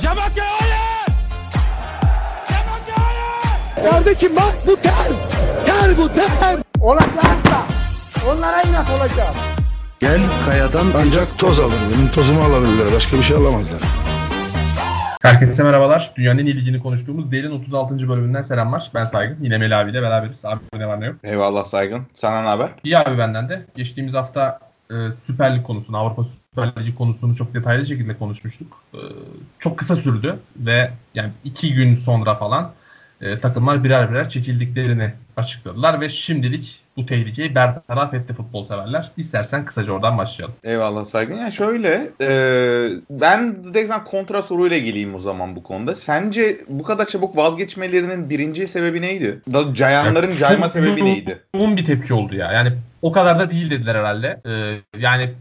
Cemakya hayır! Cemakya hayır! Kardeşim bak bu ter. Ter bu ter. Olacaksa onlara inat olacağım. Gel kayadan ancak toz alır. Benim tozumu alabilirler. Başka bir şey alamazlar. Herkese merhabalar. Dünyanın en ilgini konuştuğumuz Değer'in 36. bölümünden selamlar. Ben Saygın. Yine Melih abiyle beraberiz. Abi ne var ne yok. Eyvallah Saygın. Sana ne haber? İyi abi benden de. Geçtiğimiz hafta e, Süper Lig konusunu, Avrupa Süper konusunu çok detaylı şekilde konuşmuştuk. E, çok kısa sürdü ve yani iki gün sonra falan e, takımlar birer birer çekildiklerini açıkladılar ve şimdilik bu tehlikeyi bertaraf etti futbol severler. İstersen kısaca oradan başlayalım. Eyvallah Saygın. Yani şöyle e, ben direkt kontra soruyla geleyim o zaman bu konuda. Sence bu kadar çabuk vazgeçmelerinin birinci sebebi neydi? Da Cayanların Yani cayma sebebi neydi? Yoğun bir tepki oldu ya. Yani o kadar da değil dediler herhalde. Ee, yani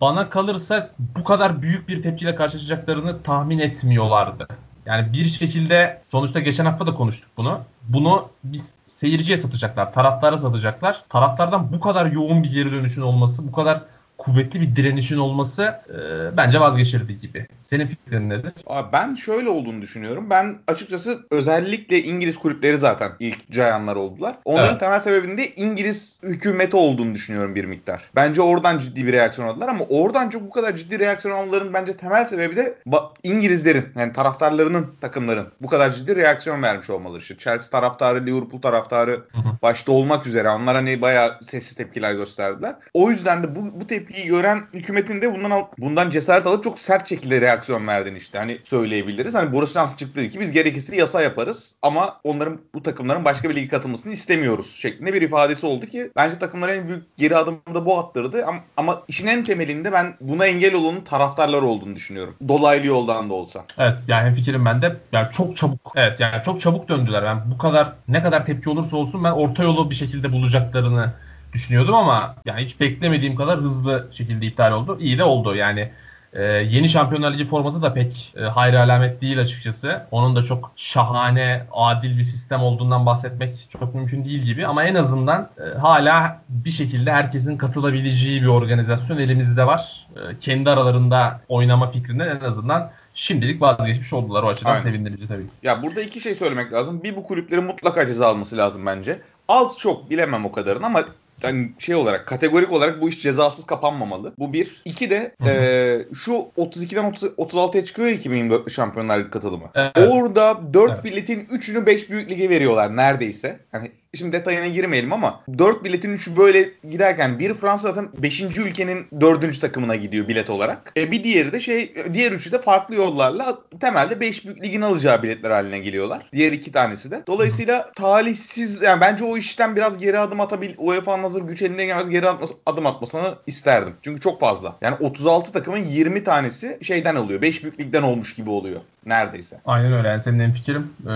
bana kalırsa bu kadar büyük bir tepkiyle karşılaşacaklarını tahmin etmiyorlardı. Yani bir şekilde sonuçta geçen hafta da konuştuk bunu. Bunu biz seyirciye satacaklar, taraftara satacaklar. Taraftardan bu kadar yoğun bir geri dönüşün olması, bu kadar kuvvetli bir direnişin olması e, bence vazgeçirdi gibi. Senin fikrin nedir? Abi ben şöyle olduğunu düşünüyorum. Ben açıkçası özellikle İngiliz kulüpleri zaten ilk cayanlar oldular. Onların Evet. temel sebebinin de İngiliz hükümeti olduğunu düşünüyorum bir miktar. Bence oradan ciddi bir reaksiyon aldılar ama oradan çok bu kadar ciddi reaksiyon almaların bence temel sebebi de İngilizlerin yani taraftarlarının takımların bu kadar ciddi reaksiyon vermiş olmaları. İşte Chelsea taraftarı, Liverpool taraftarı başta olmak üzere onlar hani bayağı sessiz tepkiler gösterdiler. O yüzden de bu, bu tepkiyi gören hükümetin de bundan al- bundan cesaret alıp çok sert şekilde reaksiyon verdiğini işte hani söyleyebiliriz. Hani Boris Johnson çıktı ki biz gerekirse yasa yaparız ama onların bu takımların başka bir lige katılmasını istemiyoruz şeklinde bir ifadesi oldu ki bence takımların en büyük geri adımı da bu attırdı ama, ama işin en temelinde ben buna engel olanın taraftarlar olduğunu düşünüyorum. Dolaylı yoldan da olsa. Evet yani fikrim bende. Yani çok çabuk. Evet yani çok çabuk döndüler. Ben bu kadar ne kadar tepki olursa olsun ben orta yolu bir şekilde bulacaklarını düşünüyordum ama yani hiç beklemediğim kadar hızlı şekilde iptal oldu. İyi de oldu. Yani e, yeni Şampiyonlar Ligi formatı da pek e, hayra alamet değil açıkçası. Onun da çok şahane, adil bir sistem olduğundan bahsetmek çok mümkün değil gibi ama en azından e, hala bir şekilde herkesin katılabileceği bir organizasyon elimizde var. E, kendi aralarında oynama fikrinden en azından şimdilik vazgeçmiş oldular. O açıdan Aynen. sevindirici tabii. Ya burada iki şey söylemek lazım. Bir bu kulüplerin mutlaka ceza alması lazım bence. Az çok bilemem o kadarını ama yani şey olarak kategorik olarak bu iş cezasız kapanmamalı. Bu bir. İki de Hı hı. eee, şu 32'den 30, 36'ya çıkıyor ya 2024 Şampiyonlar Ligi katılımı. Evet. Orada 4 Evet. biletin 3'ünü 5 büyük lige veriyorlar neredeyse. Hani şimdi detayına girmeyelim ama 4 biletin 3'ü böyle giderken bir Fransa zaten 5. ülkenin 4. takımına gidiyor bilet olarak. E bir diğeri de şey diğer üçü de farklı yollarla temelde 5 büyük ligin alacağı biletler haline geliyorlar. Diğer iki tanesi de. Dolayısıyla talihsiz yani bence o işten biraz geri adım atabil UEFA'nın hazır güç eline gelmez geri adım atmasını isterdim. Çünkü çok fazla. Yani 36 takımın 20 tanesi şeyden oluyor. 5 büyük ligden olmuş gibi oluyor. Neredeyse. Aynen öyle. Yani senin en fikrim. Ee,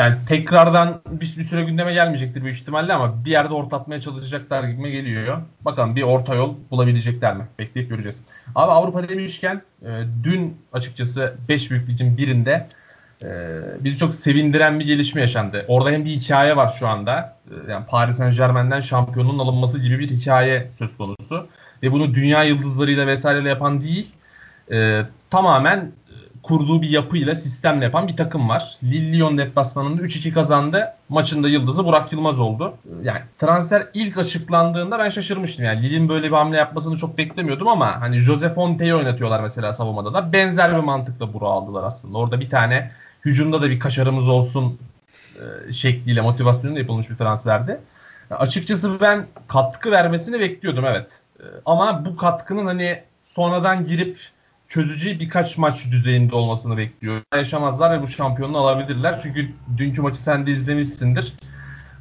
yani tekrardan bir, bir süre gündeme gelmeyecektir büyük ihtimalle ama bir yerde ortatmaya çalışacaklar gibi geliyor. Bakalım bir orta yol bulabilecekler mi? Bekleyip göreceğiz. Abi Avrupa demişken e, dün açıkçası 5 büyük ligin birinde e, bizi çok sevindiren bir gelişme yaşandı. Orada hem bir hikaye var şu anda. E, yani Paris Saint Germain'den şampiyonluğun alınması gibi bir hikaye söz konusu. Ve bunu dünya yıldızlarıyla vesaireyle yapan değil. e, tamamen kurduğu bir yapıyla, sistemle yapan bir takım var. Lille Lyon deplasmanında 3-2 kazandı. Maçında yıldızı Burak Yılmaz oldu. Yani transfer ilk açıklandığında ben şaşırmıştım. Yani Lille'in böyle bir hamle yapmasını çok beklemiyordum ama hani Jose Fonte'yi oynatıyorlar mesela savunmada da. Benzer bir mantıkla Burak'ı aldılar aslında. Orada bir tane hücumda da bir kaşarımız olsun e, şekliyle motivasyonla yapılmış bir transferdi. Açıkçası ben katkı vermesini bekliyordum evet. E, Ama bu katkının hani sonradan girip çözeceği birkaç maç düzeyinde olmasını bekliyor. Yaşamazlar ve bu şampiyonluğu alabilirler. Çünkü dünkü maçı sen de izlemişsindir.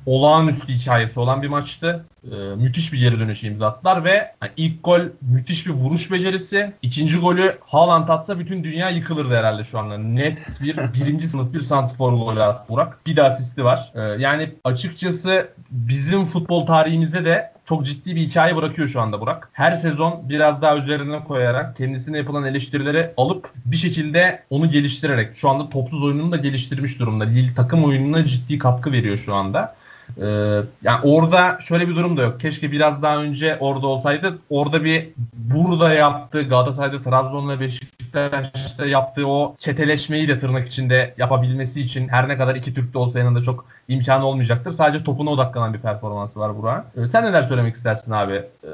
Olağanüstü hikayesi olan bir maçtı. Ee, müthiş bir geri dönüş imza attılar ve hani ilk gol müthiş bir vuruş becerisi. İkinci golü Haaland atsa bütün dünya yıkılırdı herhalde şu anda. Net bir birinci sınıf bir santrfor golü attı Burak. Bir de asisti var. Ee, yani açıkçası bizim futbol tarihimize de çok ciddi bir hikaye bırakıyor şu anda Burak. Her sezon biraz daha üzerine koyarak kendisine yapılan eleştirileri alıp bir şekilde onu geliştirerek şu anda topsuz oyununu da geliştirmiş durumda. Lille takım oyununa ciddi katkı veriyor şu anda. Ee, yani orada şöyle bir durum da yok. Keşke biraz daha önce orada olsaydı. Orada bir burada yaptığı Galatasaray'da Trabzon'la Beşiktaş Beşiktaş'ta yaptığı o çeteleşmeyi de tırnak içinde yapabilmesi için her ne kadar iki Türk de olsa yanında çok imkanı olmayacaktır. Sadece topuna odaklanan bir performansı var Burak'ın. Ee, sen neler söylemek istersin abi? Ee,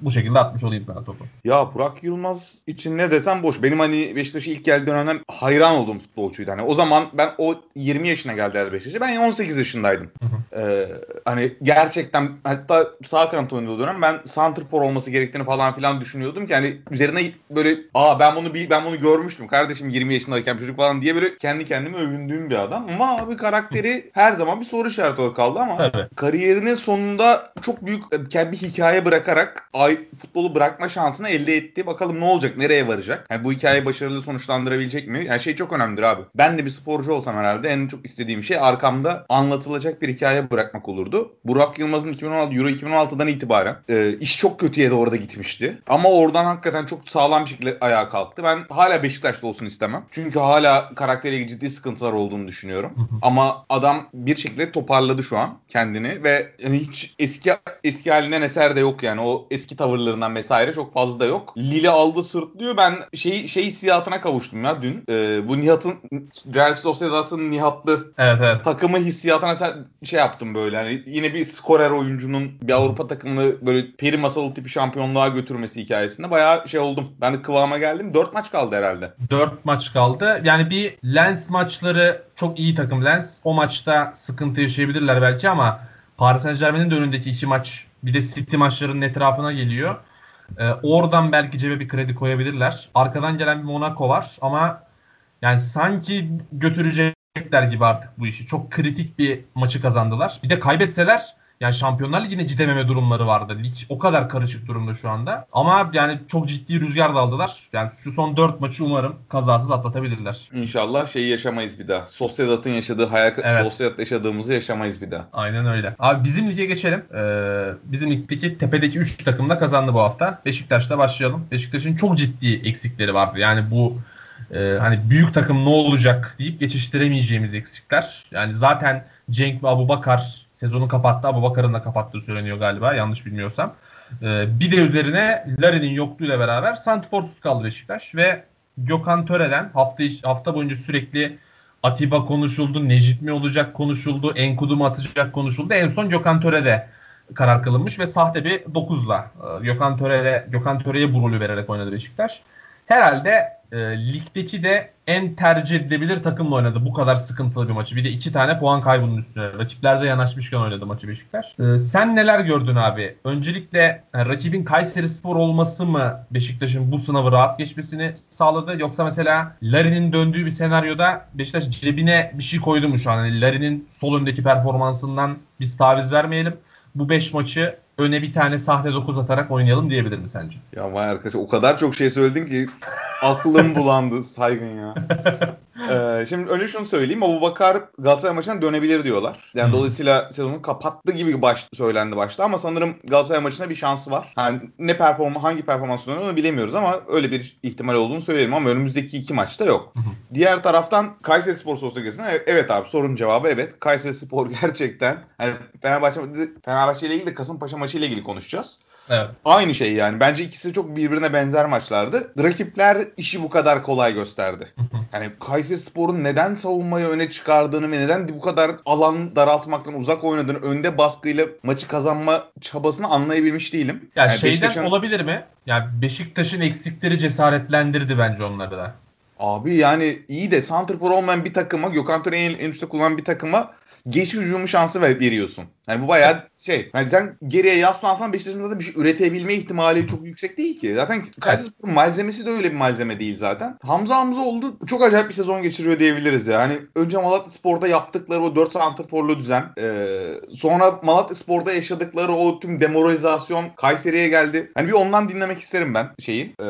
bu şekilde atmış olayım sana topu. Ya Burak Yılmaz için ne desem boş. Benim hani Beşiktaş'a ilk geldiği dönemden hayran olduğum futbolcuydu. Hani o zaman ben o 20 yaşına geldi Beşiktaş'a. Ben 18 yaşındaydım. Ee, hani gerçekten hatta sağ kanat oynadığı dönem ben santrfor olması gerektiğini falan filan düşünüyordum ki hani üzerine böyle aa ben bunu bir ben bunu görmüştüm kardeşim 20 yaşındayken çocuk falan diye böyle kendi kendime övündüğüm bir adam. Ama abi karakteri her zaman bir soru işareti olarak kaldı ama Tabii. kariyerinin sonunda çok büyük kendi bir hikaye bırakarak ay futbolu bırakma şansını elde etti. Bakalım ne olacak? Nereye varacak? Yani bu hikayeyi başarılı sonuçlandırabilecek mi? Yani şey çok önemlidir abi. Ben de bir sporcu olsam herhalde en çok istediğim şey arkamda anlatılacak bir hikaye bırakmak olurdu. Burak Yılmaz'ın 2016 Euro 2016'dan itibaren e, iş çok kötüye doğru da gitmişti. Ama oradan hakikaten çok sağlam bir şekilde ayağa kalktı. Ben hala Beşiktaş'ta olsun istemem. Çünkü hala karakteriyle ciddi sıkıntılar olduğunu düşünüyorum. Ama adam bir şekilde toparladı şu an kendini ve hiç eski eski halinden eser de yok yani. O eski tavırlarından vesaire çok fazla da yok. Lille aldı sırtlıyor. Ben şey şey hissiyatına kavuştum ya dün. Ee, bu Nihat'ın Real Sociedad'ın Nihatlı Evet evet. takımı hissiyatına sen şey yaptım böyle hani yine bir skorer oyuncunun bir Avrupa takımını böyle peri masalı tipi şampiyonluğa götürmesi hikayesinde bayağı şey oldum. Ben de kıvama geldim. 4 maç kaldı herhalde. 4 maç kaldı. Yani bir Lens maçları çok iyi takım Lens. O maçta sıkıntı yaşayabilirler belki ama Paris Saint Germain'in de önündeki iki maç bir de City maçlarının etrafına geliyor. Ee, oradan belki cebe bir kredi koyabilirler. Arkadan gelen bir Monaco var ama yani sanki götürecekler gibi artık bu işi. Çok kritik bir maçı kazandılar. Bir de kaybetseler yani Şampiyonlar Ligi'ne gidememe durumları vardı. Lig o kadar karışık durumda şu anda. Ama yani çok ciddi rüzgar da aldılar. Yani şu son 4 maçı umarım kazasız atlatabilirler. İnşallah şeyi yaşamayız bir daha. Sociedad'ın yaşadığı hayal Evet. Sociedad yaşadığımızı yaşamayız bir daha. Aynen öyle. Abi bizim lige geçelim. Ee, bizim ligdeki tepedeki 3 takım da kazandı bu hafta. Beşiktaş'ta başlayalım. Beşiktaş'ın çok ciddi eksikleri vardı. Yani bu e, hani büyük takım ne olacak deyip geçiştiremeyeceğimiz eksikler. Yani zaten Cenk ve Abubakar sezonu kapattı. Abubakar'ın da kapattığı söyleniyor galiba yanlış bilmiyorsam. Ee, bir de üzerine Larin'in yokluğuyla beraber santiforsuz kaldı Beşiktaş ve Gökhan Töre'den hafta hafta boyunca sürekli Atiba konuşuldu, Necip mi olacak konuşuldu, Enkudu mu atacak konuşuldu. En son Gökhan Töre'de karar kılınmış ve sahte bir 9'la e, Gökhan Töre'ye Gökhan Töre'ye bu rolü vererek oynadı Beşiktaş. Herhalde e, ligdeki de en tercih edilebilir takımla oynadı bu kadar sıkıntılı bir maçı. Bir de iki tane puan kaybının üstüne. Rakipler de yanaşmışken oynadı maçı Beşiktaş. E, sen neler gördün abi? Öncelikle yani rakibin Kayseri Spor olması mı Beşiktaş'ın bu sınavı rahat geçmesini sağladı? Yoksa mesela Larin'in döndüğü bir senaryoda Beşiktaş cebine bir şey koydu mu şu an? Yani Larin'in sol öndeki performansından biz taviz vermeyelim. Bu 5 maçı öne bir tane sahte 9 atarak oynayalım diyebilir mi sence? Ya vay arkadaş o kadar çok şey söyledin ki aklım bulandı saygın ya. Ee, şimdi önce şunu söyleyeyim. Abubakar Galatasaray maçına dönebilir diyorlar. Yani Hı. dolayısıyla sezonu kapattı gibi baş, söylendi başta ama sanırım Galatasaray maçına bir şansı var. Yani ne performa hangi performans dönüyor onu bilemiyoruz ama öyle bir ihtimal olduğunu söyleyelim ama önümüzdeki iki maçta yok. Diğer taraftan Kayseri Spor Sosyagası'na evet, evet abi sorun cevabı evet. Kayseri Spor gerçekten hani Fenerbahçe Fenerbahçe ile ilgili de Kasımpaşa maçı ile ilgili konuşacağız. Evet. Aynı şey yani. Bence ikisi çok birbirine benzer maçlardı. Rakipler işi bu kadar kolay gösterdi. Yani Kayseri Spor'un neden savunmayı öne çıkardığını ve neden bu kadar alan daraltmaktan uzak oynadığını, önde baskıyla maçı kazanma çabasını anlayabilmiş değilim. Ya Yani şeyden Beşiktaş'ın- olabilir mi? Yani Beşiktaş'ın eksikleri cesaretlendirdi bence onları da. Abi yani iyi de santrfor olmayan bir takıma, Gökhan Töre'yi en üstte kullanan bir takıma geçiş hücumu şansı ver- veriyorsun. Yani bu bayağı şey. Yani sen geriye yaslansan Beşiktaş'ın zaten bir şey üretebilme ihtimali çok yüksek değil ki. Zaten Kayserispor'un malzemesi de öyle bir malzeme değil zaten. Hamza Hamza oldu. Çok acayip bir sezon geçiriyor diyebiliriz ya. Hani önce Malatya Spor'da yaptıkları o 4 santrforlu düzen. e, sonra Malatya Spor'da yaşadıkları o tüm demoralizasyon Kayseri'ye geldi. Hani bir ondan dinlemek isterim ben şeyi. e,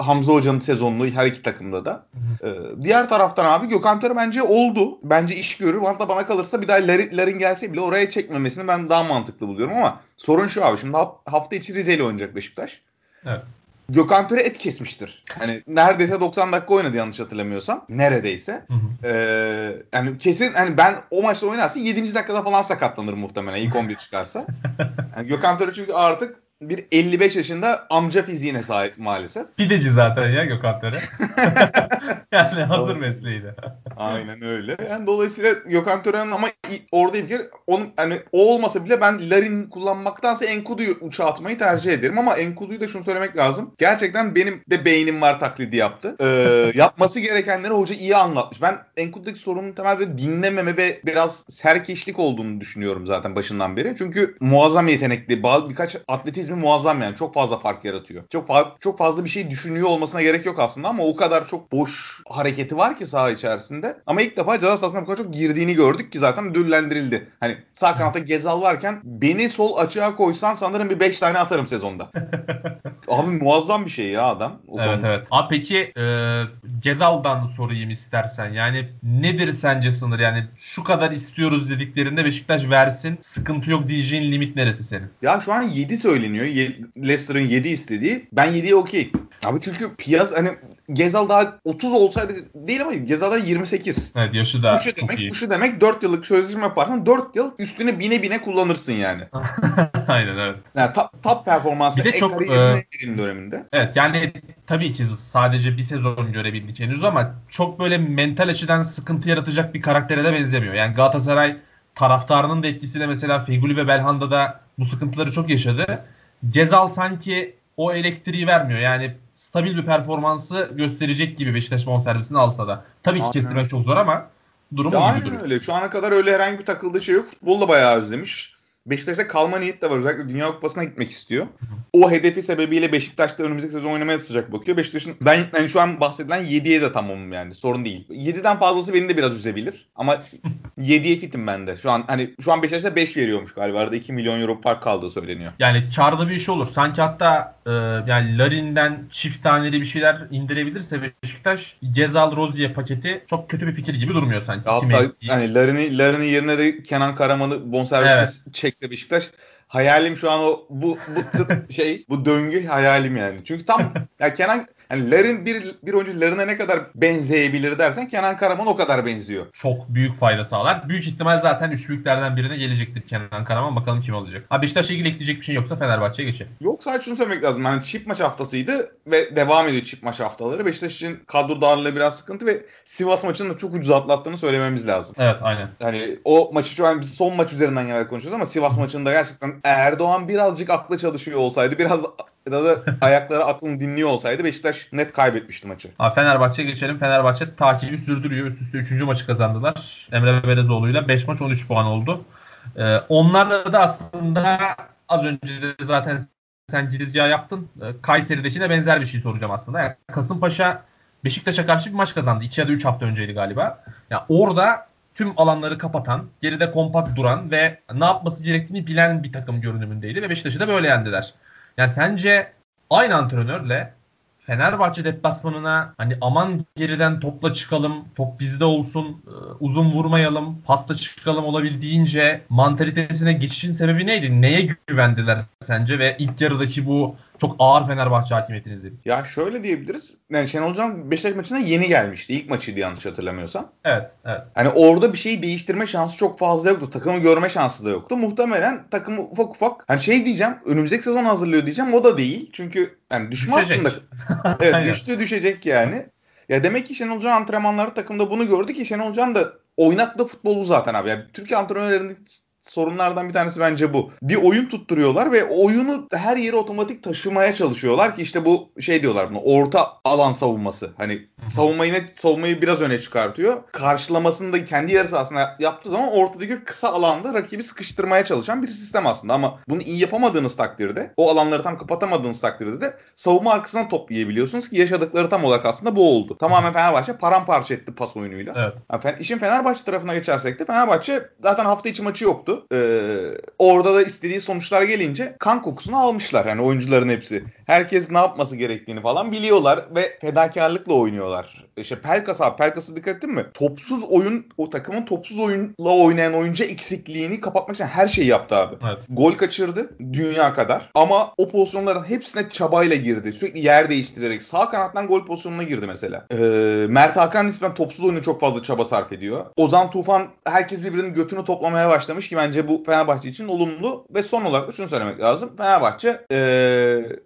Hamza Hoca'nın sezonunu her iki takımda da. Ee, diğer taraftan abi Gökhan Töre bence oldu. Bence iş görür. Hatta bana kalırsa bir daha Larin, gelse bile oraya çekmemesini ben daha mantıklı buluyorum ama sorun şu abi. Şimdi haf- hafta içi Rize ile oynayacak Beşiktaş. Evet. Gökhan Töre et kesmiştir. Hani neredeyse 90 dakika oynadı yanlış hatırlamıyorsam. Neredeyse. Hı hı. Ee, yani kesin hani ben o maçta oynarsa 7. dakikada falan sakatlanır muhtemelen ilk 11 çıkarsa. Yani Gökhan Töre çünkü artık bir 55 yaşında amca fiziğine sahip maalesef. Pideci zaten ya Gökhan Töre. yani hazır mesleğiydi. Aynen öyle. Yani dolayısıyla Gökhan Tören'in ama orada bir kere onun hani o olmasa bile ben Larin kullanmaktansa Enkudu'yu uçağa atmayı tercih ederim ama Enkudu'yu da şunu söylemek lazım. Gerçekten benim de beynim var taklidi yaptı. Ee, yapması gerekenleri hoca iyi anlatmış. Ben Enkudu'daki sorunun temel bir dinlememe ve biraz serkeşlik olduğunu düşünüyorum zaten başından beri. Çünkü muazzam yetenekli. Bazı birkaç atletizmi muazzam yani. Çok fazla fark yaratıyor. Çok fa- çok fazla bir şey düşünüyor olmasına gerek yok aslında ama o kadar çok boş hareketi var ki saha içerisinde. Ama ilk defa ceza sahasına bu kadar çok girdiğini gördük ki zaten ödüllendirildi. Hani sağ kanatta Gezal varken beni sol açığa koysan sanırım bir 5 tane atarım sezonda. Abi muazzam bir şey ya adam. O Evet konuda. evet. Abi peki e, Gezal'dan sorayım istersen. Yani nedir sence sınır? Yani şu kadar istiyoruz dediklerinde Beşiktaş versin. Sıkıntı yok diyeceğin limit neresi senin? Ya şu an 7 söyleniyor. Ye- Leicester'ın 7 istediği. Ben 7'ye okey. Abi çünkü piyas hani Gezal daha 30 olsaydı değil ama Gezal da 28. Evet yaşı da Bu şu demek, iyi. bu şu demek 4 yıllık sözleşme yaparsan 4 yıl üstüne bine bine kullanırsın yani. Aynen evet. Yani top, top performansı Bir de çok, e, döneminde. Evet yani tabii ki sadece bir sezon görebildik henüz ama çok böyle mental açıdan sıkıntı yaratacak bir karaktere de benzemiyor. Yani Galatasaray taraftarının da etkisiyle mesela Feguli ve Belhanda da bu sıkıntıları çok yaşadı. Gezal sanki o elektriği vermiyor. Yani stabil bir performansı gösterecek gibi Beşiktaş bonservisini alsa da. Tabii ki Aynen. kestirmek çok zor ama durum Ya gibi duruyor. öyle. Şu ana kadar öyle herhangi bir takıldığı şey yok. Futbolu da bayağı özlemiş. Beşiktaş'ta kalma niyeti de var. Özellikle Dünya Kupası'na gitmek istiyor. O hedefi sebebiyle Beşiktaş'ta önümüzdeki sezon oynamaya sıcak bakıyor. Beşiktaş'ın ben yani şu an bahsedilen 7'ye de tamamım yani. Sorun değil. 7'den fazlası beni de biraz üzebilir. Ama 7'ye fitim ben de. Şu an hani şu an Beşiktaş'ta 5 veriyormuş galiba. Arada 2 milyon euro fark kaldığı söyleniyor. Yani karda bir iş olur. Sanki hatta e, yani Larin'den çift taneli bir şeyler indirebilirse Beşiktaş Gezal Rozier paketi çok kötü bir fikir gibi durmuyor sanki. Hatta hani Larin'i Larin'i yerine de Kenan Karaman'ı bonservisiz çekse Beşiktaş hayalim şu an o bu bu şey bu döngü hayalim yani. Çünkü tam ya Kenan hani Larin bir bir oyuncu Larin'e ne kadar benzeyebilir dersen Kenan Karaman o kadar benziyor. çok büyük fayda sağlar. Büyük ihtimal zaten üç büyüklerden birine gelecektir Kenan Karaman. Bakalım kim olacak. Ha Beşiktaş'la ilgili ekleyecek bir şey yoksa Fenerbahçe'ye geçelim. Yok sadece şunu söylemek lazım. Yani çift maç haftasıydı ve devam ediyor çift maç haftaları. Beşiktaş için kadro darlığı biraz sıkıntı ve Sivas maçını da çok ucuz atlattığını söylememiz lazım. Evet aynen. Yani o maçı şu an biz son maç üzerinden genelde konuşuyoruz ama Sivas maçında gerçekten Erdoğan birazcık aklı çalışıyor olsaydı, biraz da, da ayakları aklını dinliyor olsaydı Beşiktaş net kaybetmişti maçı. Ha, Fenerbahçe'ye geçelim. Fenerbahçe takibi sürdürüyor. Üst üste 3. maçı kazandılar. Emre Belezoğlu'yla 5 maç 13 puan oldu. Ee, onlarla da aslında az önce de zaten sen girizgah yaptın. Ee, Kayseri'dekine benzer bir şey soracağım aslında. Yani Kasımpaşa Beşiktaş'a karşı bir maç kazandı. 2 ya da 3 hafta önceydi galiba. Yani orada tüm alanları kapatan, geride kompakt duran ve ne yapması gerektiğini bilen bir takım görünümündeydi ve Beşiktaş'ı da böyle yendiler. Yani sence aynı antrenörle Fenerbahçe deplasmanına hani aman geriden topla çıkalım, top bizde olsun, e, uzun vurmayalım, pasta çıkalım olabildiğince mantalitesine geçişin sebebi neydi? Neye güvendiler sence ve ilk yarıdaki bu çok ağır Fenerbahçe hakimiyetini izledik? Ya şöyle diyebiliriz. Yani Şenol Can Beşiktaş maçına yeni gelmişti. İlk maçıydı yanlış hatırlamıyorsam. Evet, evet. Hani orada bir şeyi değiştirme şansı çok fazla yoktu. Takımı görme şansı da yoktu. Muhtemelen takımı ufak ufak hani şey diyeceğim önümüzdeki sezon hazırlıyor diyeceğim o da değil. Çünkü yani düşme Düşecek. hattında evet düştü düşecek yani. Ya demek ki Şenol Can antrenmanları takımda bunu gördü ki Şenol Can da oynatlı futbolu zaten abi. Yani Türkiye antrenörlerinin sorunlardan bir tanesi bence bu. Bir oyun tutturuyorlar ve oyunu her yere otomatik taşımaya çalışıyorlar ki işte bu şey diyorlar buna orta alan savunması. Hani savunmayı net savunmayı biraz öne çıkartıyor. Karşılamasını da kendi yarı sahasına yaptığı zaman ortadaki kısa alanda rakibi sıkıştırmaya çalışan bir sistem aslında ama bunu iyi yapamadığınız takdirde o alanları tam kapatamadığınız takdirde de savunma arkasından toplayabiliyorsunuz ki yaşadıkları tam olarak aslında bu oldu. Tamamen Fenerbahçe paramparça etti pas oyunuyla. Evet. Yani işin Fenerbahçe tarafına geçersek de Fenerbahçe zaten hafta içi maçı yoktu. Ee, orada da istediği sonuçlar gelince kan kokusunu almışlar yani oyuncuların hepsi. Herkes ne yapması gerektiğini falan biliyorlar ve fedakarlıkla oynuyorlar. İşte Pelkas abi Pelkas'a dikkat ettin mi? Topsuz oyun o takımın topsuz oyunla oynayan oyuncu eksikliğini kapatmak için her şeyi yaptı abi. Evet. Gol kaçırdı dünya kadar ama o pozisyonların hepsine çabayla girdi. Sürekli yer değiştirerek sağ kanattan gol pozisyonuna girdi mesela. Ee, Mert Hakan nispeten topsuz oyunu çok fazla çaba sarf ediyor. Ozan Tufan herkes birbirinin götünü toplamaya başlamış ki bence bu Fenerbahçe için olumlu ve son olarak da şunu söylemek lazım. Fenerbahçe e,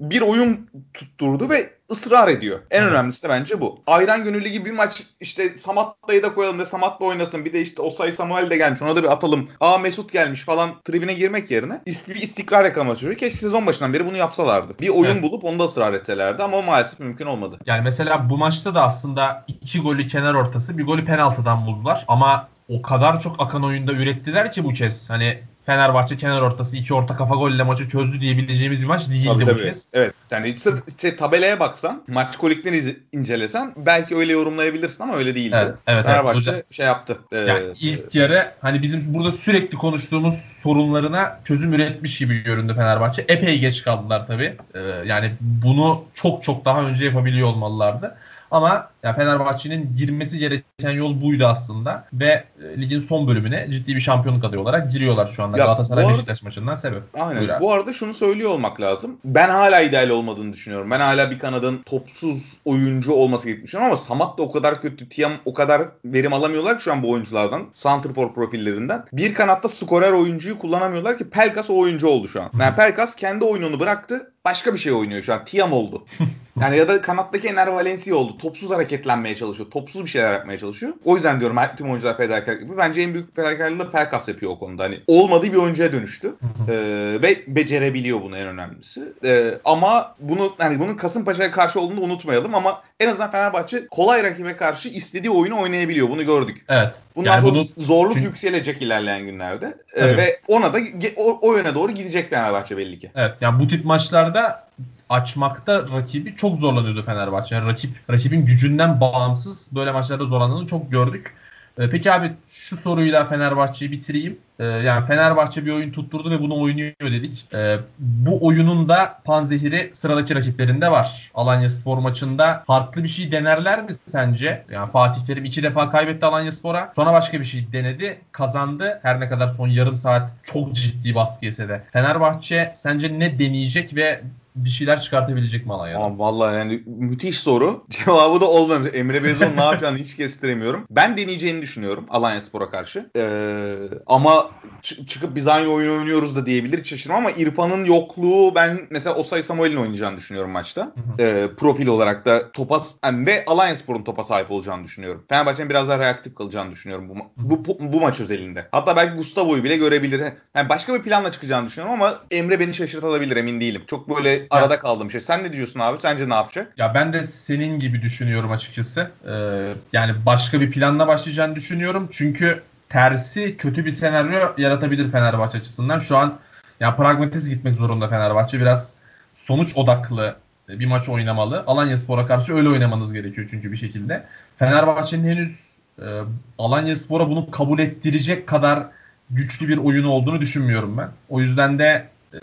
bir oyun tutturdu ve ısrar ediyor. En önemlisi de bence bu. Ayran gönüllü gibi bir maç işte Samatta'yı da koyalım da Samat'la oynasın. Bir de işte Osay Samuel de gelmiş ona da bir atalım. Aa Mesut gelmiş falan tribine girmek yerine bir istikrar yakalamak çalışıyor. Keşke sezon başından beri bunu yapsalardı. Bir oyun Evet. bulup onda ısrar etselerdi ama maalesef mümkün olmadı. Yani mesela bu maçta da aslında iki golü kenar ortası, bir golü penaltıdan buldular. Ama o kadar çok akan oyunda ürettiler ki bu kez. Hani Fenerbahçe kenar ortası iki orta kafa golle maçı çözdü diyebileceğimiz bir maç değildi Tabii, bu tabii. kez. Evet. Yani sırf şey, tabelaya baksan, maç koliklerini iz- incelesen belki öyle yorumlayabilirsin ama öyle değildi. Evet, evet, Fenerbahçe evet. şey yaptı. Ee, Yani ilk yarı hani bizim burada sürekli konuştuğumuz sorunlarına çözüm üretmiş gibi göründü Fenerbahçe. Epey geç kaldılar tabii. Ee, yani bunu çok çok daha önce yapabiliyor olmalılardı. Ama ya Fenerbahçe'nin girmesi gereken yol buydu aslında ve e, ligin son bölümüne ciddi bir şampiyonluk adayı olarak giriyorlar şu anda Ya, Galatasaray arada- Beşiktaş maçından sebep. Aynen. Buyur abi. Bu arada şunu söylüyor olmak lazım. Ben hala ideal olmadığını düşünüyorum. Ben hala bir kanadın topsuz oyuncu olması gerektiğini düşünüyorum ama Samat da o kadar kötü. Tiam o kadar verim alamıyorlar ki şu an bu oyunculardan. Santrfor profillerinden. Bir kanatta skorer oyuncuyu kullanamıyorlar ki Pelkas o oyuncu oldu şu an. Yani Pelkas kendi oyununu bıraktı. Başka bir şey oynuyor şu an. Tiam oldu. Yani ya da kanattaki Ener Valencia oldu. Topsuz hareketlenmeye çalışıyor. Topsuz bir şeyler yapmaya çalışıyor. O yüzden diyorum tüm oyuncular fedakarlık yapıyor. Bence en büyük fedakarlığı da Pelkas yapıyor o konuda. Hani olmadığı bir oyuncuya dönüştü. Ee, ve becerebiliyor bunu en önemlisi. Ee, ama bunu hani bunun Kasımpaşa'ya karşı olduğunu unutmayalım ama en azından Fenerbahçe kolay rakibe karşı istediği oyunu oynayabiliyor. Bunu gördük. Evet. Bundan Yani sonra bunu zorluk çünkü- yükselecek ilerleyen günlerde. Ee, ve ona da o, o yöne doğru gidecek Fenerbahçe belli ki. Evet yani bu tip maçlarda açmakta rakibi çok zorlanıyordu Fenerbahçe. Yani rakip rakibin gücünden bağımsız böyle maçlarda zorlandığını çok gördük. Ee, Peki abi şu soruyla Fenerbahçe'yi bitireyim. Ee, Yani Fenerbahçe bir oyun tutturdu ve bunu oynuyor dedik. Ee, Bu oyunun da panzehiri sıradaki rakiplerinde var. Alanya Spor maçında farklı bir şey denerler mi sence? Yani Fatih Terim iki defa kaybetti Alanya Spor'a. Sonra başka bir şey denedi. Kazandı. Her ne kadar son yarım saat çok ciddi baskı yese de. Fenerbahçe sence ne deneyecek ve bir şeyler çıkartabilecek mi Alanya'dan? Ama vallahi yani müthiş soru. Cevabı da olmamış. Emre Bezon ne yapacağını hiç kestiremiyorum. Ben deneyeceğini düşünüyorum Alanya Spor'a karşı. Ee, ama çı- çıkıp biz aynı oyun oynuyoruz da diyebilir hiç şaşırmam ama İrfan'ın yokluğu ben mesela Osay Samuel'in oynayacağını düşünüyorum maçta. Ee, profil olarak da topa yani ve Alanya Spor'un topa sahip olacağını düşünüyorum. Fenerbahçe'nin biraz daha reaktif kalacağını düşünüyorum bu, ma- bu, bu, bu maç özelinde. Hatta belki Gustavo'yu bile görebilir. Yani başka bir planla çıkacağını düşünüyorum ama Emre beni şaşırtabilir emin değilim. Çok böyle arada kaldığım şey. Sen ne diyorsun abi? Sence ne yapacak? Ya ben de senin gibi düşünüyorum açıkçası. Ee, yani başka bir planla başlayacağını düşünüyorum. Çünkü tersi kötü bir senaryo yaratabilir Fenerbahçe açısından. Şu an ya pragmatist gitmek zorunda Fenerbahçe. Biraz sonuç odaklı bir maç oynamalı. Alanya Spor'a karşı öyle oynamanız gerekiyor çünkü bir şekilde. Fenerbahçe'nin henüz e, Alanya Spor'a bunu kabul ettirecek kadar güçlü bir oyunu olduğunu düşünmüyorum ben. O yüzden de e,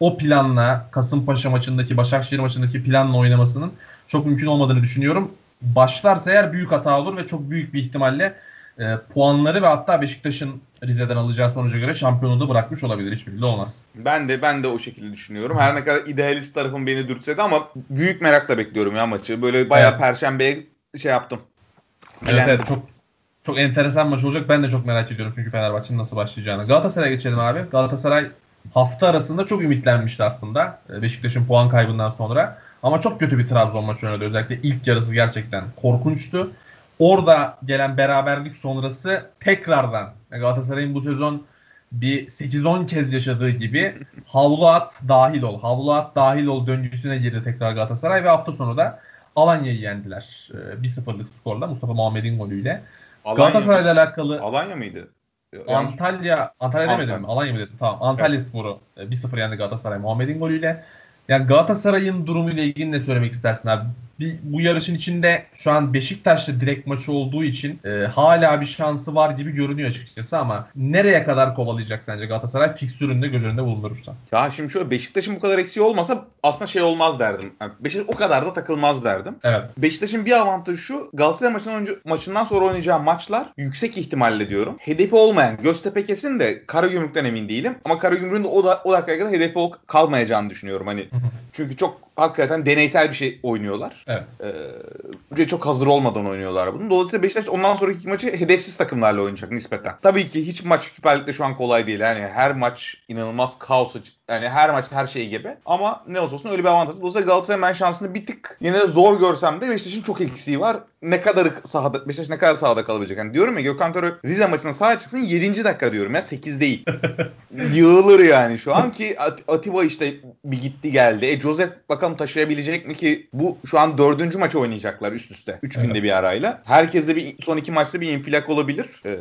o planla Kasımpaşa maçındaki Başakşehir maçındaki planla oynamasının çok mümkün olmadığını düşünüyorum. Başlarsa eğer büyük hata olur ve çok büyük bir ihtimalle e, puanları ve hatta Beşiktaş'ın Rize'den alacağı sonuca göre şampiyonluğu da bırakmış olabilir. Hiç belli olmaz. Ben de ben de o şekilde düşünüyorum. Her ne kadar idealist tarafım beni dürtse de ama büyük merakla bekliyorum ya maçı. Böyle bayağı Evet. perşembeye şey yaptım. Evet, evet çok çok enteresan maç olacak. Ben de çok merak ediyorum çünkü Fenerbahçe'nin nasıl başlayacağını. Galatasaray'a geçelim abi. Galatasaray hafta arasında çok ümitlenmişti aslında. e, Beşiktaş'ın puan kaybından sonra. Ama çok kötü bir Trabzon maçı oynadı. Özellikle ilk yarısı gerçekten korkunçtu. Orada gelen beraberlik sonrası tekrardan e, Galatasaray'ın bu sezon bir 8-10 kez yaşadığı gibi havlu at dahil ol, havlu at dahil ol döngüsüne girdi tekrar Galatasaray ve hafta sonu da Alanya'yı yendiler. E, 1-0'lık skorla Mustafa Muhammed'in golüyle. Alanya, Galatasaray'la alakalı Alanya mıydı? Antalya, Antalya demedim Antalya. mi? Alanya mı dedim? Tamam. Antalya Sporu e, 1-0 yendi Galatasaray Muhammed'in golüyle. Yani Galatasaray'ın durumuyla ilgili ne söylemek istersin abi? Bir, bu yarışın içinde şu an Beşiktaş'la direkt maçı olduğu için e, hala bir şansı var gibi görünüyor açıkçası ama nereye kadar kovalayacak sence Galatasaray fiksüründe göz önünde bulundurursa? Ya şimdi şöyle Beşiktaş'ın bu kadar eksiği olmasa aslında şey olmaz derdim. Yani Beşiktaş o kadar da takılmaz derdim. Evet. Beşiktaş'ın bir avantajı şu. Galatasaray maçından önce, maçından sonra oynayacağı maçlar yüksek ihtimalle diyorum. Hedefi olmayan Göztepe kesin de Karagümrük'ten emin değilim. Ama Karagümrük'ün de o, da, o dakikaya kadar hedefi kalmayacağını düşünüyorum. Hani çünkü çok hakikaten deneysel bir şey oynuyorlar. Evet. Ee, çok hazır olmadan oynuyorlar bunu. Dolayısıyla Beşiktaş ondan sonraki maçı hedefsiz takımlarla oynayacak nispeten. Tabii ki hiç maç Süper Lig'de şu an kolay değil. Yani her maç inanılmaz kaos yani her maçta her şey gibi. Ama ne olsa olsun öyle bir avantaj. Dolayısıyla Galatasaray ben şansını bir tık yine de zor görsem de Beşiktaş'ın çok eksiği var. Ne kadar sahada Beşiktaş ne kadar sahada kalabilecek. Yani diyorum ya Gökhan Töre Rize maçına sahaya çıksın 7. dakika diyorum ya 8 değil. Yığılır yani şu an ki Atiba işte bir gitti geldi. E Joseph bakalım taşıyabilecek mi ki bu şu an dördüncü maç oynayacaklar üst üste. 3 günde bir arayla. Herkes de bir son iki maçta bir infilak olabilir. Ee,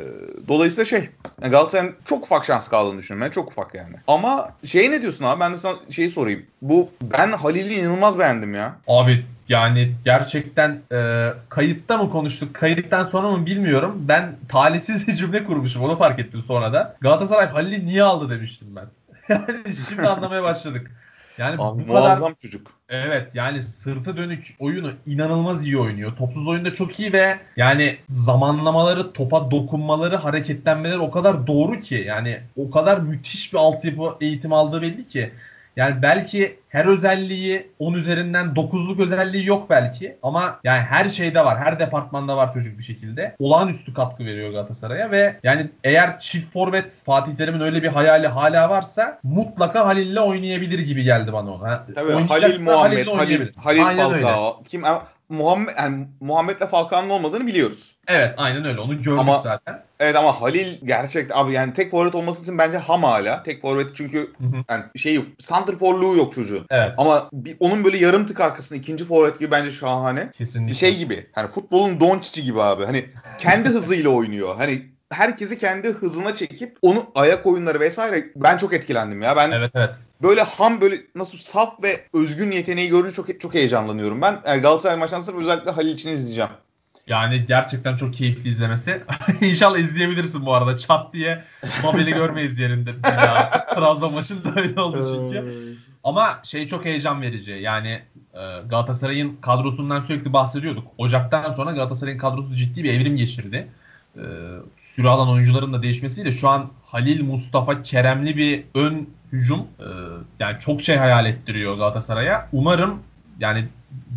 dolayısıyla şey Galatasaray'ın çok ufak şans kaldığını düşünüyorum. Yani çok ufak yani. Ama şey ne diyorsun abi? Ben de sana şeyi sorayım. Bu ben Halil'i inanılmaz beğendim ya. Abi yani gerçekten e, kayıtta mı konuştuk, kayıttan sonra mı bilmiyorum. Ben talihsiz bir cümle kurmuşum. Onu fark ettim sonra da. Galatasaray Halil'i niye aldı demiştim ben. yani şimdi anlamaya başladık. Yani Abi, bu muazzam kadar çocuk. Evet yani sırtı dönük oyunu inanılmaz iyi oynuyor. Topsuz oyunda çok iyi ve yani zamanlamaları, topa dokunmaları, hareketlenmeleri o kadar doğru ki yani o kadar müthiş bir altyapı eğitim aldığı belli ki. Yani belki her özelliği 10 üzerinden 9'luk özelliği yok belki ama yani her şeyde var. Her departmanda var çocuk bir şekilde. Olağanüstü katkı veriyor Galatasaray'a ve yani eğer çift forvet Fatih Terim'in öyle bir hayali hala varsa mutlaka Halil'le oynayabilir gibi geldi bana ona. Tabii Halil Muhammed, Halil, Halil Falcao. Kim Muhammed yani Muhammed'le Falcao'nun olmadığını biliyoruz. Evet aynen öyle onu gördük ama, zaten. Evet ama Halil gerçekten abi yani tek forvet olması için bence ham hala. Tek forvet çünkü Hı hı. yani şey yok. Santrforluğu yok çocuğun. Evet Ama bir, onun böyle yarım tık arkasında ikinci forvet gibi bence şahane. kesinlikle. Bir şey gibi. Hani futbolun Doncic'i gibi abi. Hani kendi hızıyla oynuyor. Hani herkesi kendi hızına çekip onu ayak oyunları vesaire ben çok etkilendim ya. Ben Evet evet. böyle ham böyle nasıl saf ve özgün yeteneği görünce çok çok heyecanlanıyorum ben. Yani Galatasaray maçından özellikle Halil için izleyeceğim. Yani gerçekten çok keyifli izlemesi. İnşallah izleyebilirsin bu arada. Çat diye Mabel'i görmeyiz yerinde. Trabzon maçında öyle oldu çünkü. Ama şey çok heyecan verici. Yani e, Galatasaray'ın kadrosundan sürekli bahsediyorduk. Ocaktan sonra Galatasaray'ın kadrosu ciddi bir evrim geçirdi. E, süre alan oyuncuların da değişmesiyle şu an Halil, Mustafa, Keremli bir ön hücum e, yani çok şey hayal ettiriyor Galatasaray'a. Umarım yani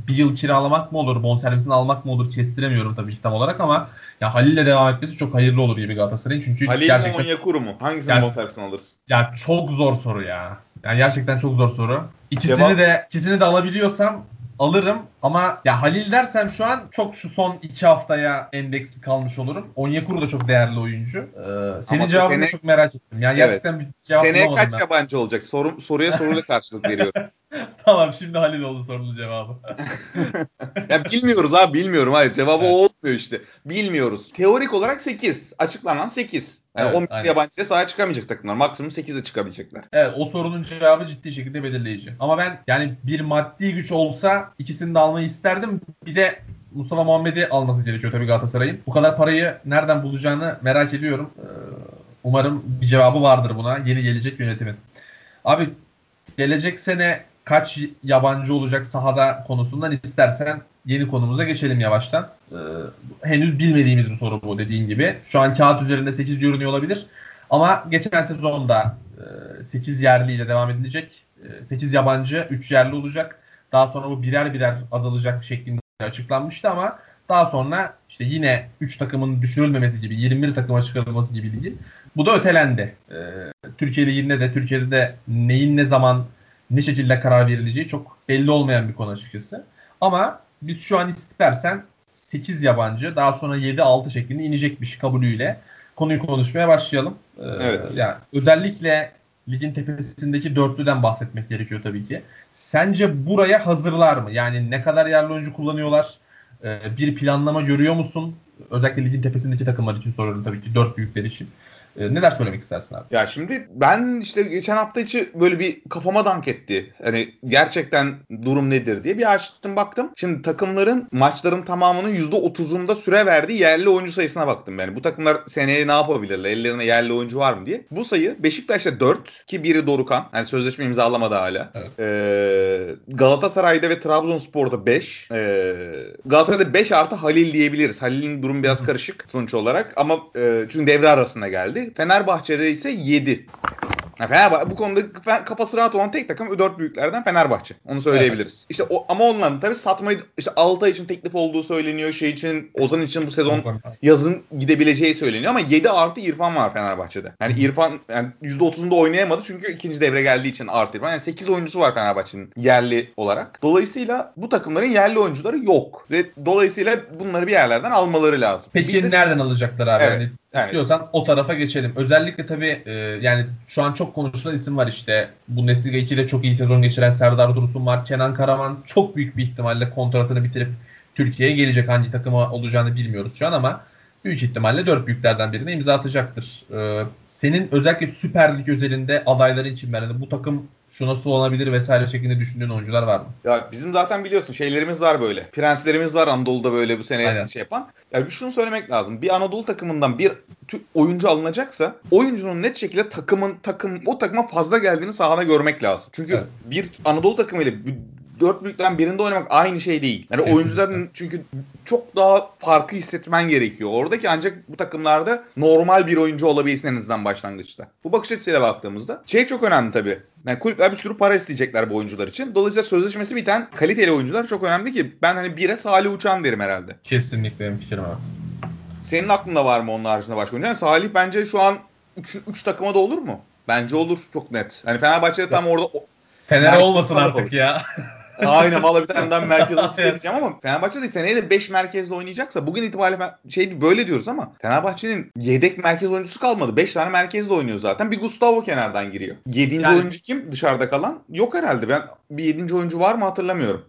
bir yıl kiralamak mı olur, bonservisini almak mı olur kestiremiyorum tabii ki tam olarak ama ya Halil'le devam etmesi çok hayırlı olur gibi Galatasaray'ın. Çünkü Halil mi gerçekten Onyekuru mu? Hangisinin Yani- bonservisini alırsın? ya çok zor soru ya. Yani gerçekten çok zor soru. İkisini Cevap- de ikisini de alabiliyorsam alırım ama ya Halil dersem şu an çok şu son iki haftaya endeksli kalmış olurum. Onyekuru da çok değerli oyuncu. Ee, senin Ama cevabını sene- çok merak ettim. Yani Evet. gerçekten bir cevap Seneye kaç ben. yabancı olacak? Soru, soruya soruyla karşılık veriyorum. tamam şimdi Halil oldu sorunun cevabı. ya bilmiyoruz abi bilmiyorum. Hayır cevabı o olmuyor işte. Bilmiyoruz. Teorik olarak 8. Açıklanan 8. Yani Evet, 11 aynen. yabancıyla sahaya çıkamayacak takımlar. Maksimum 8'e çıkabilecekler. Evet o sorunun cevabı ciddi şekilde belirleyici. Ama ben yani bir maddi güç olsa ikisini de almayı isterdim. Bir de Mustafa Muhammed'i alması gerekiyor tabii Galatasaray'ın. Bu kadar parayı nereden bulacağını merak ediyorum. Ee, Umarım bir cevabı vardır buna yeni gelecek yönetimin. Abi gelecek sene kaç yabancı olacak sahada konusundan istersen yeni konumuza geçelim yavaştan. Ee, henüz bilmediğimiz bir soru bu dediğin gibi. Şu an kağıt üzerinde 8 görünüyor olabilir. Ama geçen sezonda e, 8 yerliyle devam edilecek. E, 8 yabancı, 3 yerli olacak. Daha sonra bu birer birer azalacak şeklinde açıklanmıştı ama daha sonra işte yine 3 takımın düşürülmemesi gibi 21 takıma çıkarılması gibi ligin. Bu da ötelendi. E, Türkiye Ligi'nde de Türkiye'de de neyin ne zaman ne şekilde karar verileceği çok belli olmayan bir konu açıkçası. Ama biz şu an istersen 8 yabancı daha sonra 7-6 şeklinde inecekmiş kabulüyle konuyu konuşmaya başlayalım. Ee, Evet. Yani özellikle ligin tepesindeki dörtlüden bahsetmek gerekiyor tabii ki. Sence buraya hazırlar mı? Yani ne kadar yerli oyuncu kullanıyorlar? Ee, bir planlama görüyor musun? Özellikle ligin tepesindeki takımlar için soruyorum tabii ki dört büyükler için. Ee, neler söylemek istersin abi? Ya şimdi ben işte geçen hafta içi böyle bir kafama dank etti. Hani gerçekten durum nedir diye bir açtım baktım. Şimdi takımların maçların tamamının %30'unda süre verdiği yerli oyuncu sayısına baktım. Yani bu takımlar seneye ne yapabilirler? Ellerine yerli oyuncu var mı diye. Bu sayı Beşiktaş'ta 4 ki biri Dorukan. Yani sözleşme imzalamadı hala. Evet. Ee, Galatasaray'da ve Trabzonspor'da 5. Ee, Galatasaray'da 5 artı Halil diyebiliriz. Halil'in durumu biraz karışık sonuç olarak ama e, çünkü devre arasında geldi. Fenerbahçe'de ise 7. Fenerbahçe bu konuda kafası rahat olan tek takım dört büyüklerden Fenerbahçe. Onu söyleyebiliriz. İşte o, ama onların tabii satmayı işte Altay için teklif olduğu söyleniyor. Şey için Ozan için bu sezon yazın gidebileceği söyleniyor ama 7 artı İrfan var Fenerbahçe'de. Yani İrfan yani %30'unda oynayamadı çünkü ikinci devre geldiği için artı İrfan. Yani 8 oyuncusu var Fenerbahçe'nin yerli olarak. Dolayısıyla bu takımların yerli oyuncuları yok. Ve dolayısıyla bunları bir yerlerden almaları lazım. Peki Biz de- nereden alacaklar abi? Evet, Yani yani- istiyorsan o tarafa geçelim. Özellikle tabii e, yani şu an çok konuşulan isim var işte. Bundesliga 2'de çok iyi sezon geçiren Serdar Dursun var. Kenan Karaman çok büyük bir ihtimalle kontratını bitirip Türkiye'ye gelecek. Hangi takıma olacağını bilmiyoruz şu an ama büyük ihtimalle dört büyüklerden birine imza atacaktır. E, senin özellikle Süper Lig özelinde adayların için yani bu takım şu nasıl olabilir vesaire şeklinde düşündüğün oyuncular var mı? Ya bizim zaten biliyorsun şeylerimiz var böyle. Prenslerimiz var Anadolu'da böyle bu sene Aynen. şey yapan. Yani şunu söylemek lazım. Bir Anadolu takımından bir oyuncu alınacaksa oyuncunun net şekilde takımın takım o takıma fazla geldiğini sahada görmek lazım. Çünkü Evet. bir Anadolu takımıyla bir- dört büyükten birinde oynamak aynı şey değil. Yani Kesinlikle. oyuncuların çünkü çok daha farkı hissetmen gerekiyor. Oradaki ancak bu takımlarda normal bir oyuncu olabilsin en azından başlangıçta. Bu bakış açısıyla baktığımızda şey çok önemli tabii. Yani kulüpler bir sürü para isteyecekler bu oyuncular için. Dolayısıyla sözleşmesi biten kaliteli oyuncular çok önemli ki ben hani bire Salih Uçan derim herhalde. Kesinlikle benim fikrim abi. Senin aklında var mı onun haricinde başka oyuncu? Yani Salih bence şu an 3 takıma da olur mu? Bence olur çok net. Hani Fenerbahçe'de tam orada Fener olmasın artık ya. Aynen valla bir tane daha merkez edeceğim ama Fenerbahçe de seneye de 5 merkezde oynayacaksa bugün itibariyle şey böyle diyoruz ama Fenerbahçe'nin yedek merkez oyuncusu kalmadı. 5 tane merkezde oynuyor zaten. Bir Gustavo kenardan giriyor. 7. Yani- oyuncu kim dışarıda kalan? Yok herhalde. Ben bir 7. oyuncu var mı hatırlamıyorum.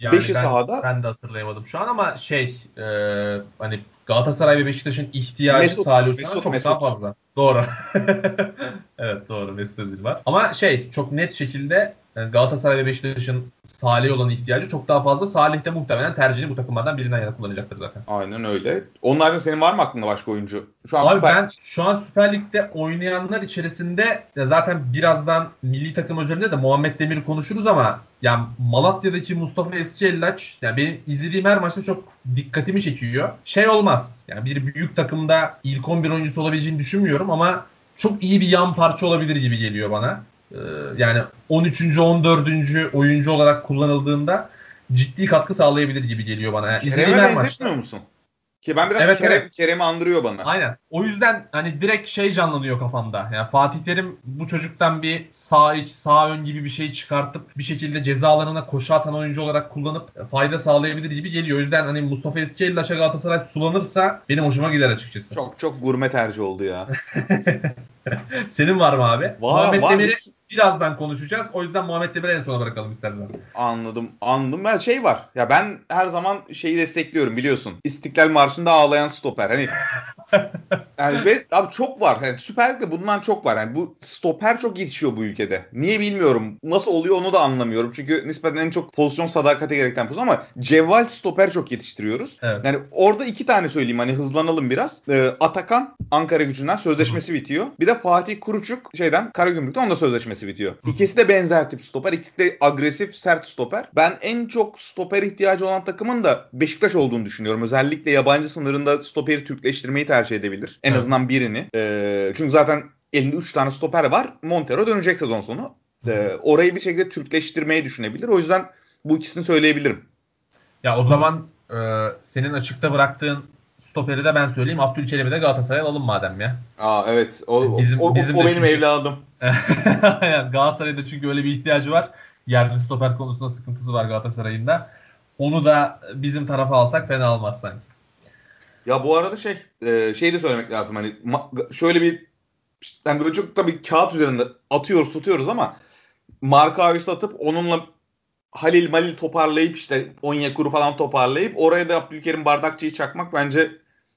Yani Beşi ben, sahada. Ben de hatırlayamadım şu an ama şey e, hani Galatasaray ve Beşiktaş'ın ihtiyacı Mesut, Salih Uçan'a Mesut, çok Mesut. daha fazla. Doğru. evet doğru Mesut Özil var. Ama şey çok net şekilde yani Galatasaray ve Beşiktaş'ın Salih olan ihtiyacı çok daha fazla. Salih de muhtemelen tercihini bu takımlardan birinden yana kullanacaktır zaten. Aynen öyle. Onlardan senin var mı aklında başka oyuncu? Şu an Abi süper. ben şu an Süper Lig'de oynayanlar içerisinde ya zaten birazdan milli takım özelinde de Muhammed Demir'i konuşuruz ama yani Malatya'daki Mustafa Eskiellaç yani benim izlediğim her maçta çok dikkatimi çekiyor. Şey olmaz. Yani bir büyük takımda ilk 11 oyuncusu olabileceğini düşünmüyorum ama çok iyi bir yan parça olabilir gibi geliyor bana. Ee, yani 13. 14. oyuncu olarak kullanıldığında ciddi katkı sağlayabilir gibi geliyor bana. Yani Kerem'e benzetmiyor musun? Ki ben biraz Evet, Kerem, evet. Kerem'i andırıyor bana. Aynen. O yüzden hani direkt şey canlanıyor kafamda. Yani Fatih Terim bu çocuktan bir sağ iç, sağ ön gibi bir şey çıkartıp bir şekilde ceza alanına koşu atan oyuncu olarak kullanıp fayda sağlayabilir gibi geliyor. O yüzden hani Mustafa Eskiellaç'a Galatasaray sulanırsa benim hoşuma gider açıkçası. Çok çok gurme tercih oldu ya. Senin var mı abi? Muhammed var. Demir'i birazdan konuşacağız. O yüzden Muhammed Demir'i en sona bırakalım istersen. Anladım, anladım. Ben şey var. Ya ben her zaman şeyi destekliyorum biliyorsun. İstiklal Marşı'nda ağlayan stoper. Hani yani ve abi çok var. Yani Süper Lig'de bundan çok var. Yani bu stoper çok yetişiyor bu ülkede. Niye bilmiyorum. Nasıl oluyor onu da anlamıyorum. Çünkü nispeten en çok pozisyon sadakate gerektiren pozisyon ama cevval stoper çok yetiştiriyoruz. Evet. Yani orada iki tane söyleyeyim hani hızlanalım biraz. Ee, Atakan Ankara gücünden sözleşmesi bitiyor. Bir de Fatih Kuruçuk şeyden Karagümrük'ten onda sözleşmesi bitiyor. İkisi de benzer tip stoper. İkisi de agresif sert stoper. Ben en çok stoper ihtiyacı olan takımın da Beşiktaş olduğunu düşünüyorum. Özellikle yabancı sınırında stoperi Türkleştirmeyi tercih edebilir. En Evet. azından birini. Ee, çünkü zaten elinde 3 tane stoper var. Montero dönecek sezon sonu. Ee, orayı bir şekilde Türkleştirmeyi düşünebilir. O yüzden bu ikisini söyleyebilirim. Ya o zaman e, senin açıkta bıraktığın stoperi de ben söyleyeyim. Abdülkerim'i de Galatasaray'a alalım madem ya. Aa evet. O, Bizim- o, bizim o de benim çünkü- evladım. Galatasaray'da çünkü öyle bir ihtiyacı var. Yerli stoper konusunda sıkıntısı var Galatasaray'ın da. Onu da bizim tarafa alsak fena olmaz sanki. Ya bu arada şey e, şey de söylemek lazım hani şöyle bir yani böyle çok tabii kağıt üzerinde atıyoruz tutuyoruz ama Marka satıp onunla Halil Malil toparlayıp işte Onyekuru falan toparlayıp oraya da Abdülkerim Bardakçı'yı çakmak bence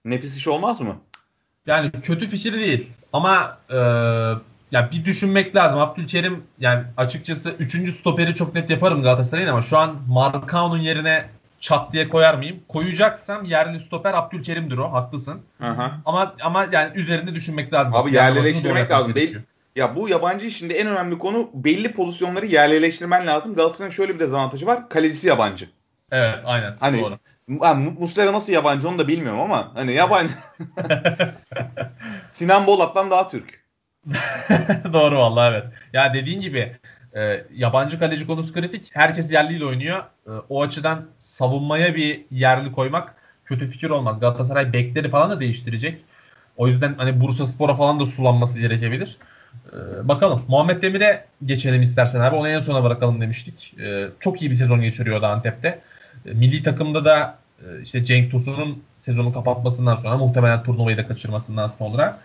nefis iş olmaz mı? Yani kötü fikir değil. Ama e, ya bir düşünmek lazım. Abdülkerim yani açıkçası 3. stoperi çok net yaparım Galatasaray'ın ama şu an Markao'nun yerine çat diye koyar mıyım? Koyacaksam yerli stoper Abdülkerim'dir o. Haklısın. Hı. Ama ama yani üzerinde düşünmek lazım. Abi yerleştirmek lazım. gerekiyor. Ya bu yabancı işinde en önemli konu belli pozisyonları yerleştirmen lazım. Galatasaray'ın şöyle bir dezavantajı var. Kalecisi yabancı. Evet aynen. Hani Doğru. Muslera nasıl yabancı onu da bilmiyorum ama hani yabancı. Sinan Bolat'tan daha Türk. Doğru vallahi evet. Ya dediğin gibi e, yabancı kaleci konusu kritik. Herkes yerliyle oynuyor. E, o açıdan savunmaya bir yerli koymak kötü fikir olmaz. Galatasaray bekleri falan da değiştirecek. O yüzden hani Bursa Spor'a falan da sulanması gerekebilir. E, bakalım. Muhammed Demir'e geçelim istersen abi. Onu en sona bırakalım demiştik. E, çok iyi bir sezon geçiriyordu Antep'te. E, milli takımda da e, işte Cenk Tosun'un sezonu kapatmasından sonra muhtemelen turnuvayı da kaçırmasından sonra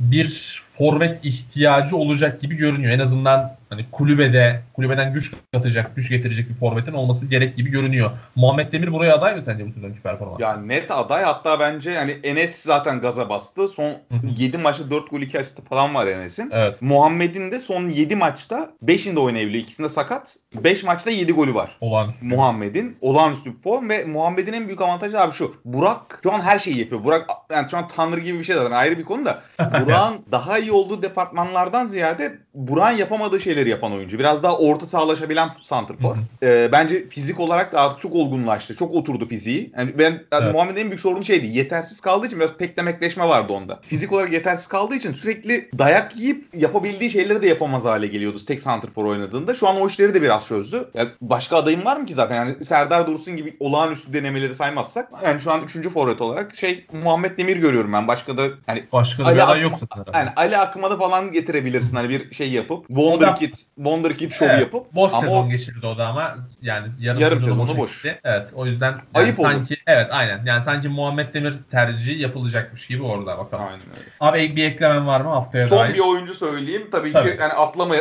bir forvet ihtiyacı olacak gibi görünüyor. En azından hani kulübede kulübeden güç katacak, güç getirecek bir forvetin olması gerek gibi görünüyor. Muhammed Demir buraya aday mı sence bu sezonki performans? Ya net aday hatta bence yani Enes zaten gaza bastı. Son 7 maçta 4 gol 2 asist falan var Enes'in. Evet. Muhammed'in de son 7 maçta 5'inde oynayabiliyor. İkisinde sakat. 5 maçta 7 golü var. Olağanüstü. Muhammed'in olağanüstü bir form ve Muhammed'in en büyük avantajı abi şu. Burak şu an her şeyi yapıyor. Burak yani şu an tanrı gibi bir şey zaten ayrı bir konu da. Burak'ın daha iyi olduğu departmanlardan ziyade Burak'ın yapamadığı şeyleri yapan oyuncu. Biraz daha orta sahalaşabilen santrfor. Ee, bence fizik olarak da artık çok olgunlaştı. Çok oturdu fiziği. Yani ben yani Evet. Muhammed'in en büyük sorunu şeydi. Yetersiz kaldığı için biraz peklemekleşme vardı onda. Fizik olarak yetersiz kaldığı için sürekli dayak yiyip yapabildiği şeyleri de yapamaz hale geliyordu tek santrfor oynadığında. Şu an o işleri de biraz çözdü. Yani başka adayım var mı ki zaten? Yani Serdar Dursun gibi olağanüstü denemeleri saymazsak. Yani şu an 3. forvet olarak şey Muhammed Demir görüyorum ben. Başka da yani Başka da Ali bir aday yok zaten. yani Ali Akman'ı falan getirebilirsin hani bir şey yapıp. O Wonder Kid, Wonder Kid şovu Evet, yapıp. boş ama sezon o- geçirdi o da ama yani yarım, Yarım sezonu boş. boş. geçti. Evet o yüzden yani Ayıp olur. sanki evet aynen yani sanki Muhammed Demir tercihi yapılacakmış gibi orada bakalım. Aynen öyle. Abi bir eklemen var mı haftaya Son dair? bir oyuncu söyleyeyim. Tabii, Tabii. ki yani atlama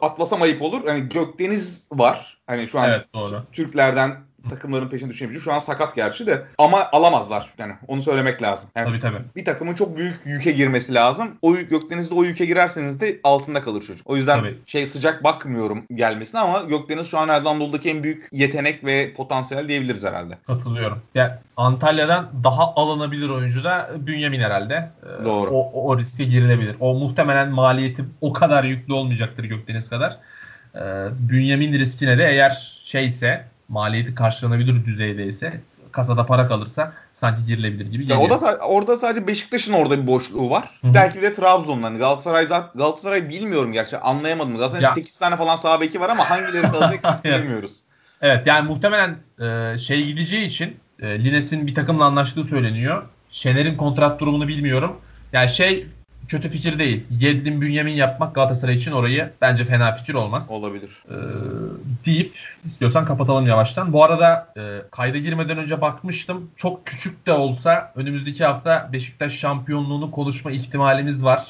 atlasam ayıp olur. Hani Gökdeniz var. Hani şu an Evet, doğru. Türklerden takımların peşine düşebilecek. Şu an sakat gerçi de ama alamazlar. Yani onu söylemek lazım. Yani Tabii tabii. bir takımın çok büyük yüke girmesi lazım. O yük- Gökdeniz'de o yüke girerseniz de altında kalır çocuk. O yüzden Tabii. şey sıcak bakmıyorum gelmesine ama Gökdeniz şu an Anadolu'daki en büyük yetenek ve potansiyel diyebiliriz herhalde. Katılıyorum. Yani Antalya'dan daha alınabilir oyuncu da Bünyamin herhalde. Ee, Doğru. O, o, o riske girilebilir. O muhtemelen maliyeti o kadar yüklü olmayacaktır Gökdeniz kadar. Ee, Bünyamin riskine de eğer şeyse maliyeti karşılanabilir düzeydeyse kasada para kalırsa sanki girilebilir gibi Ya geliyor. o da orada sadece Beşiktaş'ın orada bir boşluğu var. Hı hı. Belki de Trabzon'un. Hani Galatasaray Galatasaray bilmiyorum gerçi anlayamadım. Zaten Ya. 8 tane falan sağ beki var ama hangileri kalacak hiç Evet. bilmiyoruz. Evet yani muhtemelen e, şey gideceği için e, Lines'in bir takımla anlaştığı söyleniyor. Şener'in kontrat durumunu bilmiyorum. Yani şey kötü fikir değil. Yedlin Bünyamin yapmak Galatasaray için orayı bence fena fikir olmaz. Olabilir. Ee, deyip istiyorsan kapatalım yavaştan. Bu arada e, kayda girmeden önce bakmıştım. Çok küçük de olsa önümüzdeki hafta Beşiktaş şampiyonluğunu konuşma ihtimalimiz var.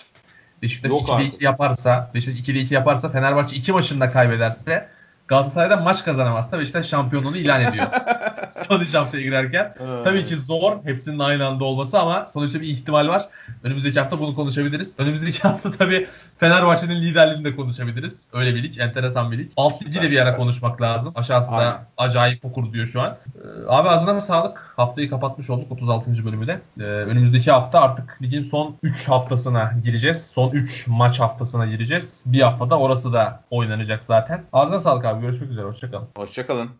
Beşiktaş Yok 2'de artık. 2 yaparsa, Beşiktaş 2'de 2 yaparsa, Fenerbahçe 2 maçında kaybederse, Galatasaray'da maç kazanamazsa Beşiktaş şampiyonluğunu ilan ediyor. Son 3 haftaya girerken. Tabii ki zor hepsinin aynı anda olması ama sonuçta bir ihtimal var. Önümüzdeki hafta bunu konuşabiliriz. Önümüzdeki hafta tabii Fenerbahçe'nin liderliğini de konuşabiliriz. Öyle bir lig, enteresan bir lig. Alt ligi de bir ara konuşmak lazım. Aşağısı da acayip okur diyor şu an. Ee, abi ağzına sağlık. Haftayı kapatmış olduk 36. bölümü de. Ee, önümüzdeki hafta artık ligin son 3 haftasına gireceğiz. Son 3 maç haftasına gireceğiz. Bir haftada orası da oynanacak zaten. Ağzına sağlık abi. Görüşmek üzere. Hoşçakalın. Hoşçakalın.